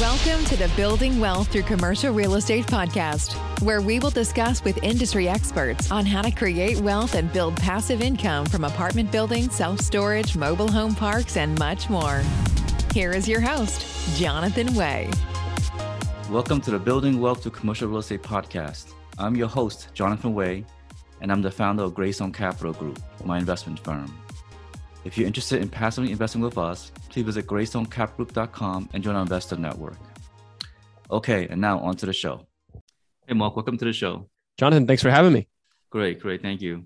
Welcome to the Building Wealth Through Commercial Real Estate podcast, where we will discuss with industry experts on how to create wealth and build passive income from apartment buildings, self storage, mobile home parks, and much more. Here is your host, Jonathan Way. Welcome to the Building Wealth Through Commercial Real Estate podcast. I'm your host, Jonathan Way, and I'm the founder of Greystone Capital Group, my investment firm. If you're interested in passively investing with us, please visit greystonecapgroup.com and join our investor network. Okay, and now on to the show. Hey, Mark, welcome to the show. Jonathan, thanks for having me. Great, great. Thank you.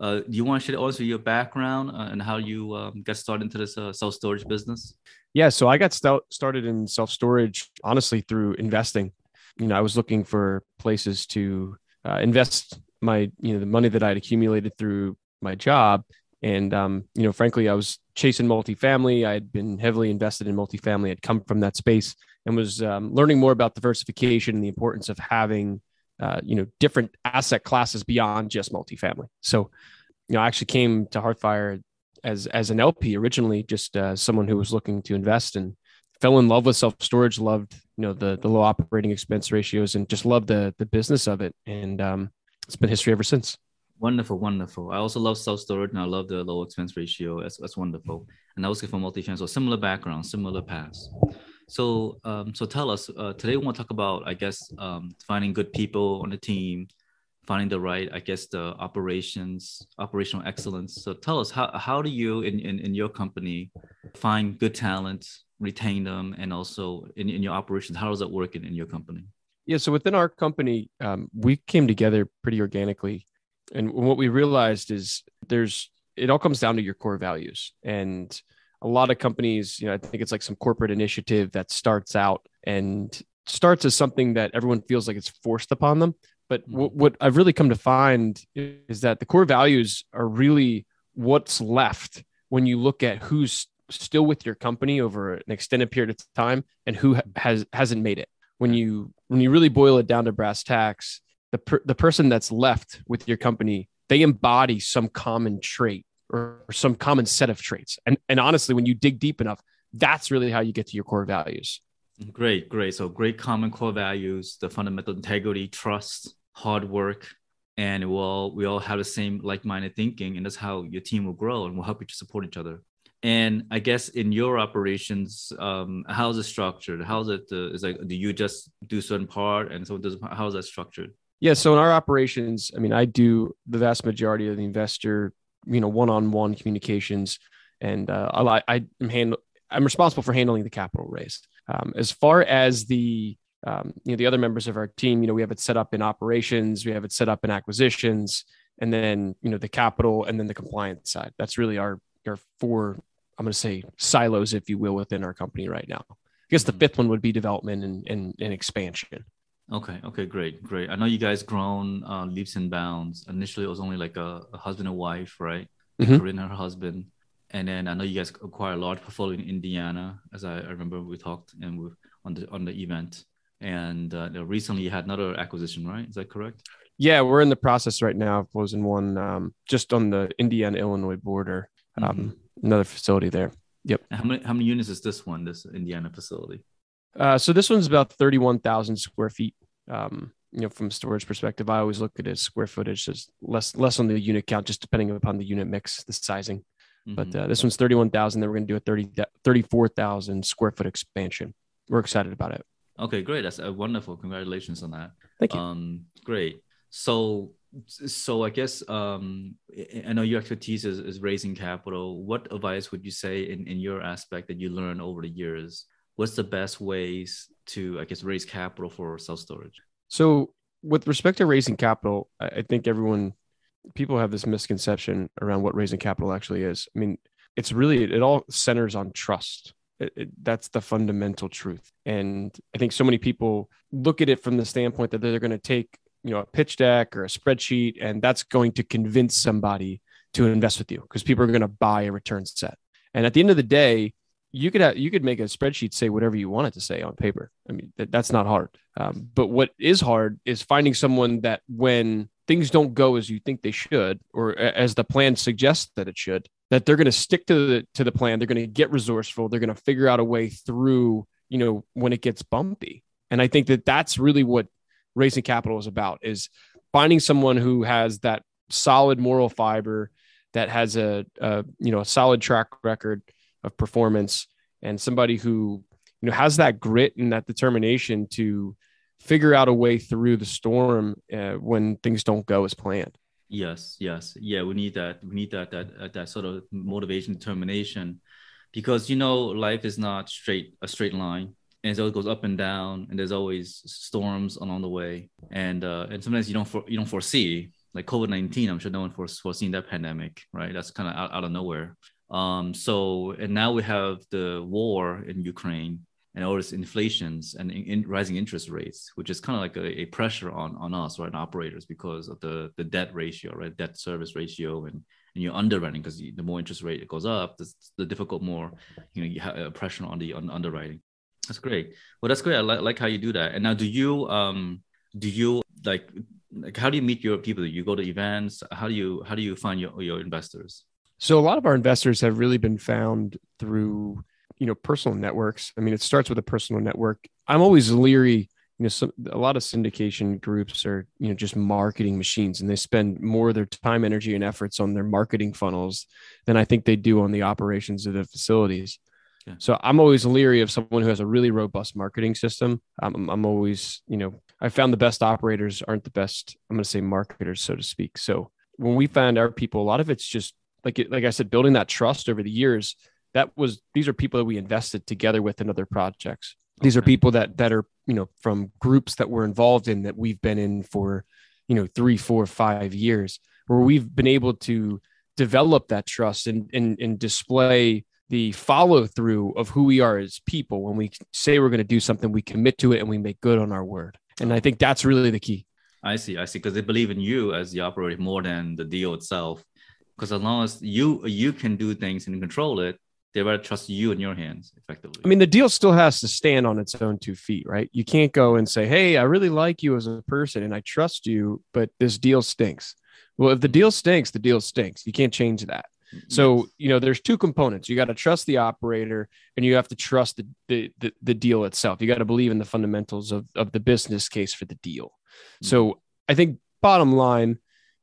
Uh, do you want to share also your background uh, and how you um, got started into this uh, self storage business? Yeah, so I got st- started in self storage honestly through investing. You know, I was looking for places to uh, invest my, you know, the money that I'd accumulated through my job and, um, you know, frankly, I was chasing multifamily. I had been heavily invested in multifamily. I'd come from that space and was um, learning more about diversification and the importance of having, uh, you know, different asset classes beyond just multifamily. So, you know, I actually came to Hearthfire as as an LP originally, just uh, someone who was looking to invest and fell in love with self storage. Loved, you know, the the low operating expense ratios and just loved the the business of it. And um, it's been history ever since. Wonderful, wonderful. I also love self storage and I love the low expense ratio. That's, that's wonderful. And I was from multi-family, so similar background, similar past. So, um, so tell us uh, today. We want to talk about, I guess, um, finding good people on the team, finding the right, I guess, the operations, operational excellence. So, tell us how how do you in in, in your company find good talent, retain them, and also in, in your operations, how does that work in, in your company? Yeah, so within our company, um, we came together pretty organically and what we realized is there's it all comes down to your core values. And a lot of companies you know i think it's like some corporate initiative that starts out and starts as something that everyone feels like it's forced upon them. But mm-hmm. w- what i've really come to find is that the core values are really what's left when you look at who's still with your company over an extended period of time and who has hasn't made it. When you when you really boil it down to brass tacks the per, the person that's left with your company they embody some common trait or, or some common set of traits. And and honestly when you dig deep enough that's really how you get to your core values. Great great. So great common core values the fundamental integrity trust hard work and we all we all have the same like-minded thinking and that's how your team will grow and we'll help you to support each other. And i guess in your operations um, how's it structured? How's it uh, is like do you just do certain part and so does how's that structured yeah. So in our operations, I mean, I do the vast majority of the investor, you know, one-on-one communications, and uh, I, I am handle, I'm responsible for handling the capital raise. Um, as far as the um, you know the other members of our team, you know, we have it set up in operations, we have it set up in acquisitions, and then you know the capital, and then the compliance side. That's really our our four, I'm going to say silos, if you will, within our company right now. I guess the mm-hmm. fifth one would be development and, and, and expansion. Okay. Okay. Great. Great. I know you guys grown uh, leaps and bounds. Initially, it was only like a, a husband and wife, right? Mm-hmm. Corinne and her husband, and then I know you guys acquired a large portfolio in Indiana, as I, I remember we talked and we on the on the event. And uh, recently, you had another acquisition, right? Is that correct? Yeah, we're in the process right now of closing one um, just on the Indiana Illinois border. Um, mm-hmm. Another facility there. Yep. How many how many units is this one? This Indiana facility? Uh, so this one's about 31,000 square feet. Um, you know, from storage perspective, I always look at it as square footage, just less less on the unit count, just depending upon the unit mix, the sizing. Mm-hmm. But uh, this one's 31,000. Then we're going to do a 30, 34,000 square foot expansion. We're excited about it. Okay, great. That's uh, wonderful. Congratulations on that. Thank you. Um, great. So, so I guess um, I know your expertise is, is raising capital. What advice would you say in, in your aspect that you learned over the years what's the best ways to i guess raise capital for self storage so with respect to raising capital i think everyone people have this misconception around what raising capital actually is. I mean it's really it all centers on trust. It, it, that's the fundamental truth. And i think so many people look at it from the standpoint that they're going to take you know a pitch deck or a spreadsheet and that's going to convince somebody to invest with you because people are going to buy a return set. And at the end of the day you could have, you could make a spreadsheet say whatever you want it to say on paper. I mean, that, that's not hard. Um, but what is hard is finding someone that when things don't go as you think they should, or as the plan suggests that it should, that they're going to stick to the to the plan. They're going to get resourceful. They're going to figure out a way through you know, when it gets bumpy. And I think that that's really what raising capital is about is finding someone who has that solid moral fiber that has a, a you know a solid track record of performance and somebody who you know has that grit and that determination to figure out a way through the storm uh, when things don't go as planned. Yes yes. Yeah we need that we need that that uh, that sort of motivation determination because you know life is not straight a straight line and so it goes up and down and there's always storms along the way. And uh, and sometimes you don't for, you don't foresee like covid-19 i'm sure no one foreseen that pandemic right? That's kind of out, out of nowhere um, so and now we have the war in ukraine and all this inflations and in, in rising interest rates which is kind of like a, a, pressure on on us right operators because of the the debt ratio right debt service ratio and and you're underwriting because the more interest rate it goes up the, the difficult more you know you have a pressure on the on underwriting that's great. Well, that's great. I like, like how you do that. And now, do you um do you like like how do you meet your people? You go to events. How do you how do you find your your investors? So a lot of our investors have really been found through you know personal networks. I mean, it starts with a personal network. I'm always leery. You know, some, a lot of syndication groups are you know just marketing machines, and they spend more of their time, energy, and efforts on their marketing funnels than I think they do on the operations of the facilities. Yeah. So I'm always leery of someone who has a really robust marketing system. I'm, I'm always, you know, I found the best operators aren't the best. I'm going to say marketers, so to speak. So when we find our people, a lot of it's just like it, like I said, building that trust over the years. That was these are people that we invested together with in other projects. These are people that that are you know from groups that we're involved in that we've been in for you know three, four, five years, where we've been able to develop that trust and and, and display the follow through of who we are as people. When we say we're going to do something, we commit to it and we make good on our word. And I think that's really the key. I see. I see. Because they believe in you as the operator more than the deal itself. Because as long as you you can do things and control it, they better trust you in your hands effectively. I mean, the deal still has to stand on its own two feet, right? You can't go and say, "Hey, I really like you as a person and I trust you, but this deal stinks." Well, if the deal stinks, the deal stinks. You can't change that. So, you know, there's two components. You got to trust the operator and you have to trust the, the, the, the deal itself. You got to believe in the fundamentals of, of the business case for the deal. Mm-hmm. So I think bottom line,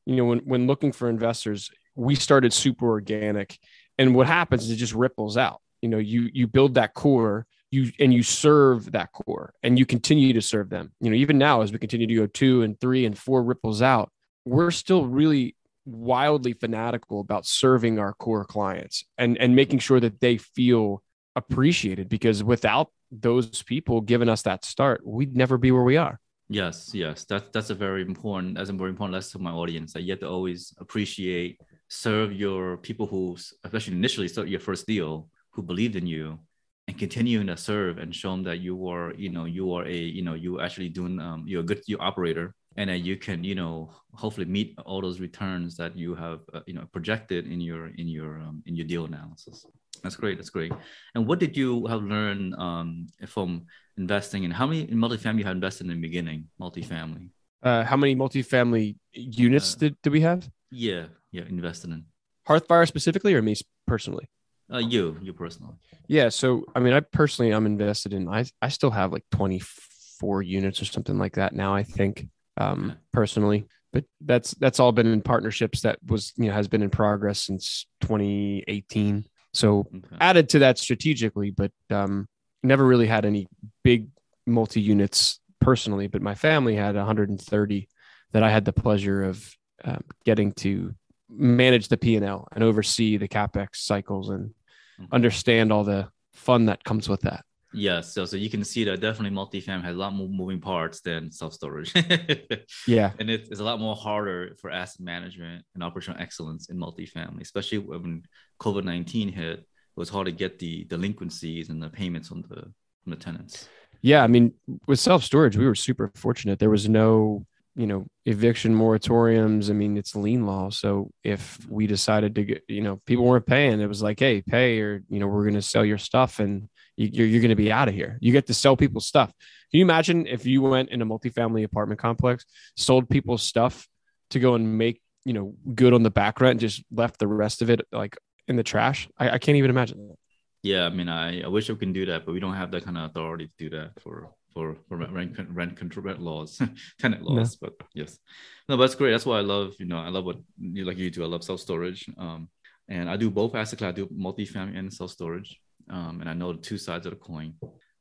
you know, when, when looking for investors, we started super organic and what happens is it just ripples out. You know, you, you build that core you and you serve that core and you continue to serve them. You know, even now as we continue to go two and three and four ripples out, we're still really wildly fanatical about serving our core clients and and making sure that they feel appreciated because without those people giving us that start we'd never be where we are yes yes that's that's a very important that's a very important lesson to my audience that you have to always appreciate serve your people who especially initially start your first deal who believed in you and continuing to serve and show them that you are you know you are a you know you actually doing um, you're a good you operator and that you can you know hopefully meet all those returns that you have uh, you know projected in your in your um, in your deal analysis. That's great that's great. And what did you have learned um, from investing in how many in multifamily you had invested in the beginning? Multifamily. Uh, how many multifamily units uh, did, did we have? yeah yeah invested in hearthfire specifically or me personally uh, you you personally yeah so i mean i personally i'm invested in i i still have like 24 units or something like that now i think um, personally. But that's that's all been in partnerships that was you know has been in progress since 2018. So okay. added to that strategically, but um, never really had any big multi units personally. But my family had 130 that I had the pleasure of um, getting to manage the P and oversee the capex cycles and okay. understand all the fun that comes with that. Yes, so so you can see that definitely multifam has a lot more moving parts than self storage. yeah, and it, it's a lot more harder for asset management and operational excellence in multifamily, especially when COVID nineteen hit. It was hard to get the delinquencies and the payments on the from the tenants. Yeah, I mean, with self storage, we were super fortunate. There was no you know eviction moratoriums i mean it's lien law so if we decided to get you know people weren't paying it was like hey pay or you know we're going to sell your stuff and you're, you're going to be out of here. You get to sell people's stuff. Can you imagine if you went in a multifamily apartment complex, sold people's stuff to go and make, you know, good on the back rent and just left the rest of it like in the trash? I, I can't even imagine that. Yeah, I mean, I, I wish we can do that, but we don't have that kind of authority to do that for for, for rent, rent control rent laws, tenant laws. No. But yes, no, but that's great. That's why I love you know I love what you like you do. I love self storage. Um, and I do both asset class. I do multifamily and self storage. Um, and I know the two sides of the coin.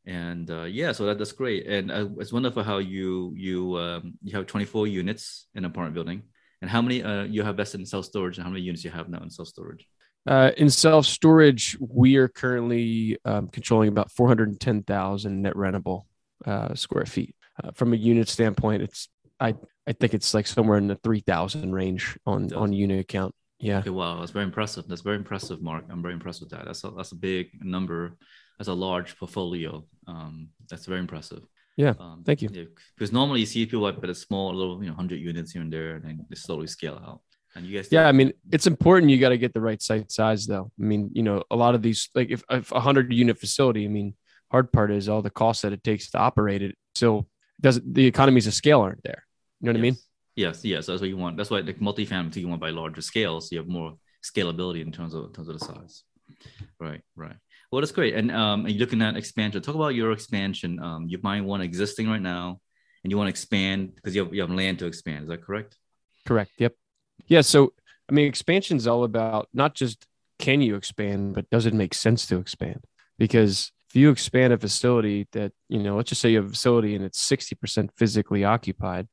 And uh, yeah, so that, that's great. And uh, it's wonderful how you you um, you have 24 units in an apartment building. And how many uh, you have vested in self storage, and how many units you have now in self storage? Uh, in self storage, we are currently um, controlling about 410,000 net rentable uh, square feet. Uh, from a unit standpoint, it's I I think it's like somewhere in the 3,000 range on on unit count. Yeah. Okay, wow, that's very impressive. That's very impressive, Mark. I'm very impressed with that. That's a that's a big number. That's a large portfolio. Um, that's very impressive. Yeah. Um, thank you. Yeah, because normally you see people like but a small little, you know, hundred units here and there, and then they slowly scale out. And you guys, yeah, I mean, it's important. You got to get the right site size, though. I mean, you know, a lot of these, like if, if a hundred unit facility, I mean, hard part is all the costs that it takes to operate it. So doesn't the economies of scale aren't there? You know what yes. I mean? Yes, yes, that's what you want. That's why like multifamily you want by larger scales. So you have more scalability in terms of in terms of the size. Right, right. Well, that's great. And um, and you're looking at expansion. Talk about your expansion. Um, you might one existing right now, and you want to expand because you have you have land to expand. Is that correct? Correct. Yep. Yeah. So I mean, expansion is all about not just can you expand, but does it make sense to expand? Because if you expand a facility that you know, let's just say you have a facility and it's sixty percent physically occupied,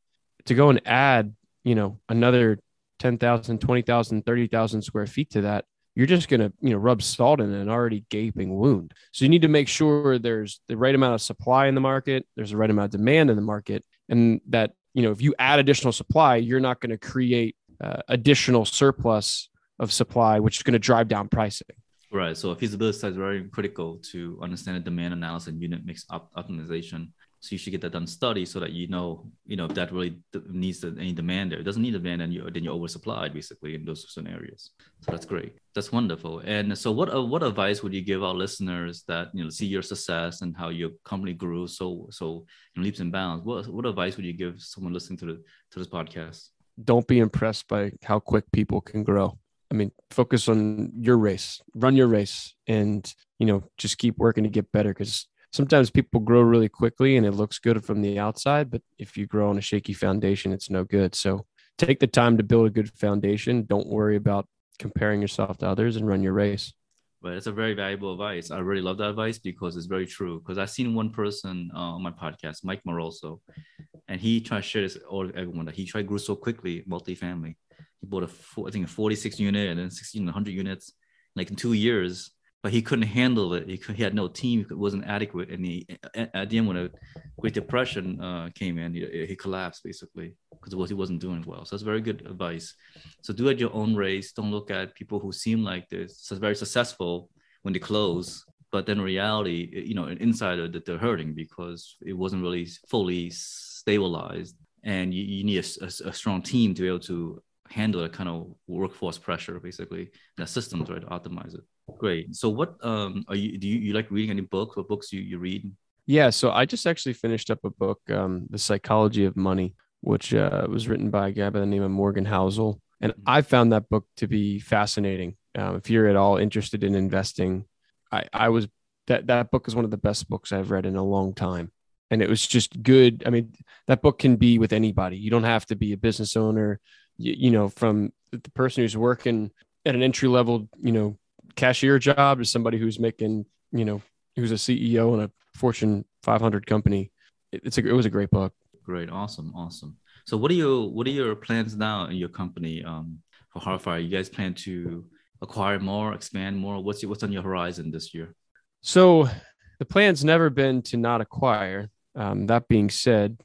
to go and add, you know, another 10,000, 20,000, 30,000 square feet to that, you're just going to, you know, rub salt in an already gaping wound. So you need to make sure there's the right amount of supply in the market, there's the right amount of demand in the market, and that, you know, if you add additional supply, you're not going to create uh, additional surplus of supply, which is going to drive down pricing. Right. So feasibility study is very critical to understand the demand analysis and unit mix op- optimization so you should get that done study so that you know, you know, if that really needs any demand there. It doesn't need demand, and you then you're oversupplied basically in those scenarios. So that's great. That's wonderful. And so, what uh, what advice would you give our listeners that you know see your success and how your company grew so so in leaps and bounds? What what advice would you give someone listening to the to this podcast? Don't be impressed by how quick people can grow. I mean, focus on your race, run your race, and you know, just keep working to get better because sometimes people grow really quickly and it looks good from the outside, but if you grow on a shaky foundation, it's no good. So take the time to build a good foundation. Don't worry about comparing yourself to others and run your race. But it's a very valuable advice. I really love that advice because it's very true. Because I've seen one person uh, on my podcast, Mike Moroso, and he tried to share this all everyone that he tried to grow so quickly, multifamily. Bought a four, I think a 46 unit and then 16 100 units like in two years but he couldn't handle it. He, could, he had no team. It wasn't adequate. And he, at the end, when a Great Depression uh, came in, he, he collapsed basically because he wasn't doing well. So that's very good advice. So do at your own race. Don't look at people who seem like they're very successful when they close, but then reality, you know, an insider that they're hurting because it wasn't really fully stabilized. And you, you need a, a, a strong team to be able to handle that kind of workforce pressure, basically, the systems, right, to optimize it. Great. So what um are you do you, you like reading any books? What books you, you read? Yeah, so I just actually finished up a book, um, The Psychology of Money, which uh, was written by a guy by the name of Morgan Housel. And mm-hmm. I found that book to be fascinating. Um, if you're at all interested in investing, I, I was that that book is one of the best books I've read in a long time. And it was just good. I mean, that book can be with anybody. You don't have to be a business owner. You, you know, from the person who's working at an entry level, you know, cashier job to somebody who's making, you know, who's a CEO in a Fortune 500 company. It's a, it was a great book. Great. Awesome. Awesome. So what are your, what are your plans now in your company um, for Hearthfire? You guys plan to acquire more, expand more? What's your, what's on your horizon this year? So the plan's never been to not acquire. Um, that being said,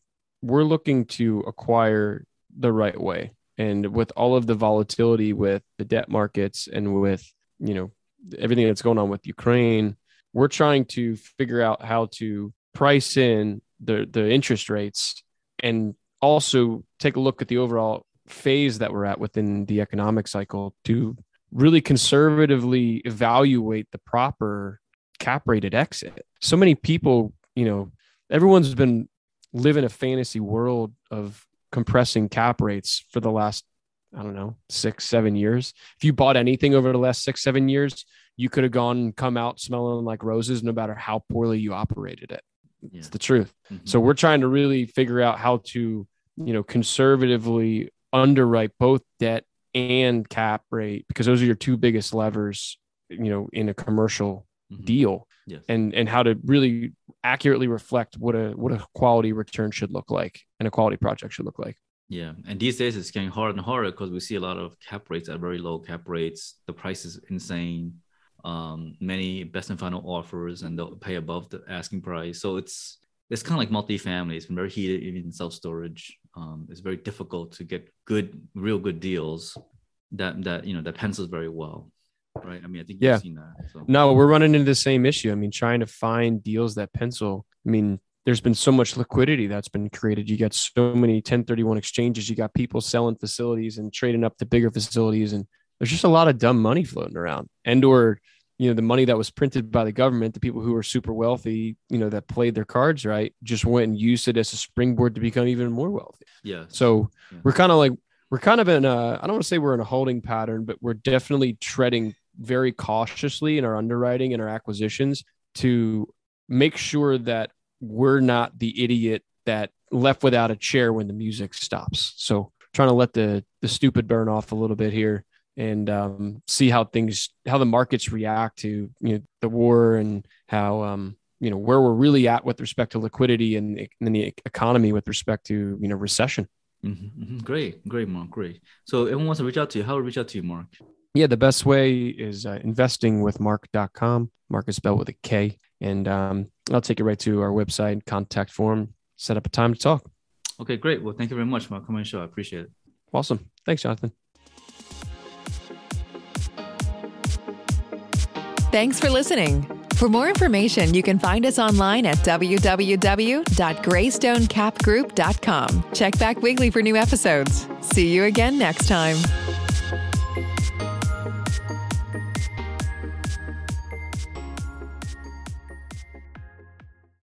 we're looking to acquire the right way. And with all of the volatility with the debt markets and with, you know, everything that's going on with Ukraine, we're trying to figure out how to price in the the interest rates and also take a look at the overall phase that we're at within the economic cycle to really conservatively evaluate the proper cap rated exit. So many people, you know, everyone's been living a fantasy world of compressing cap rates for the last I don't know, six, seven years. If you bought anything over the last six, seven years, you could have gone and come out smelling like roses no matter how poorly you operated it. Yeah. It's the truth. Mm-hmm. So we're trying to really figure out how to, you know, conservatively underwrite both debt and cap rate because those are your two biggest levers, you know, in a commercial mm-hmm. deal. Yes. And and how to really accurately reflect what a what a quality return should look like and a quality project should look like. Yeah, and these days it's getting harder and harder because we see a lot of cap rates at very low cap rates. The price is insane. Um, many best and final offers, and they'll pay above the asking price. So it's it's kind of like multifamily. It's been very heated, even in self storage. Um, it's very difficult to get good, real good deals that that you know that pencils very well right? I mean, I think yeah. you've seen that. So. No, we're running into the same issue. I mean, trying to find deals that pencil. I mean, there's been so much liquidity that's been created. You got so many 1031 exchanges. You got people selling facilities and trading up to bigger facilities, and there's just a lot of dumb money floating around. And or you know the money that was printed by the government, the people who were super wealthy, you know, that played their cards right, just went and used it as a springboard to become even more wealthy. Yeah. So yeah. we're kind of like we're kind of in a I don't want to say we're in a holding pattern, but we're definitely treading very cautiously in our underwriting and our acquisitions to make sure that we're not the idiot that left without a chair when the music stops. So trying to let the the stupid burn off a little bit here and um, see how things how the markets react to you know the war and how um, you know where we're really at with respect to liquidity and, and the economy with respect to you know recession. Mm-hmm, mm-hmm. Great, great, Mark. Great. So everyone wants to reach out to you. How to reach out to you, Mark? Yeah, the best way is uh, investingwithmark.com. Mark is spelled with a K. And um, I'll take you right to our website, contact form, set up a time to talk. Okay, great. Well, thank you very much, Mark. Coming on the show. I appreciate it. Awesome. Thanks, Jonathan. Thanks for listening. For more information, you can find us online at www.greystonecapgroup.com. Check back weekly for new episodes. See you again next time.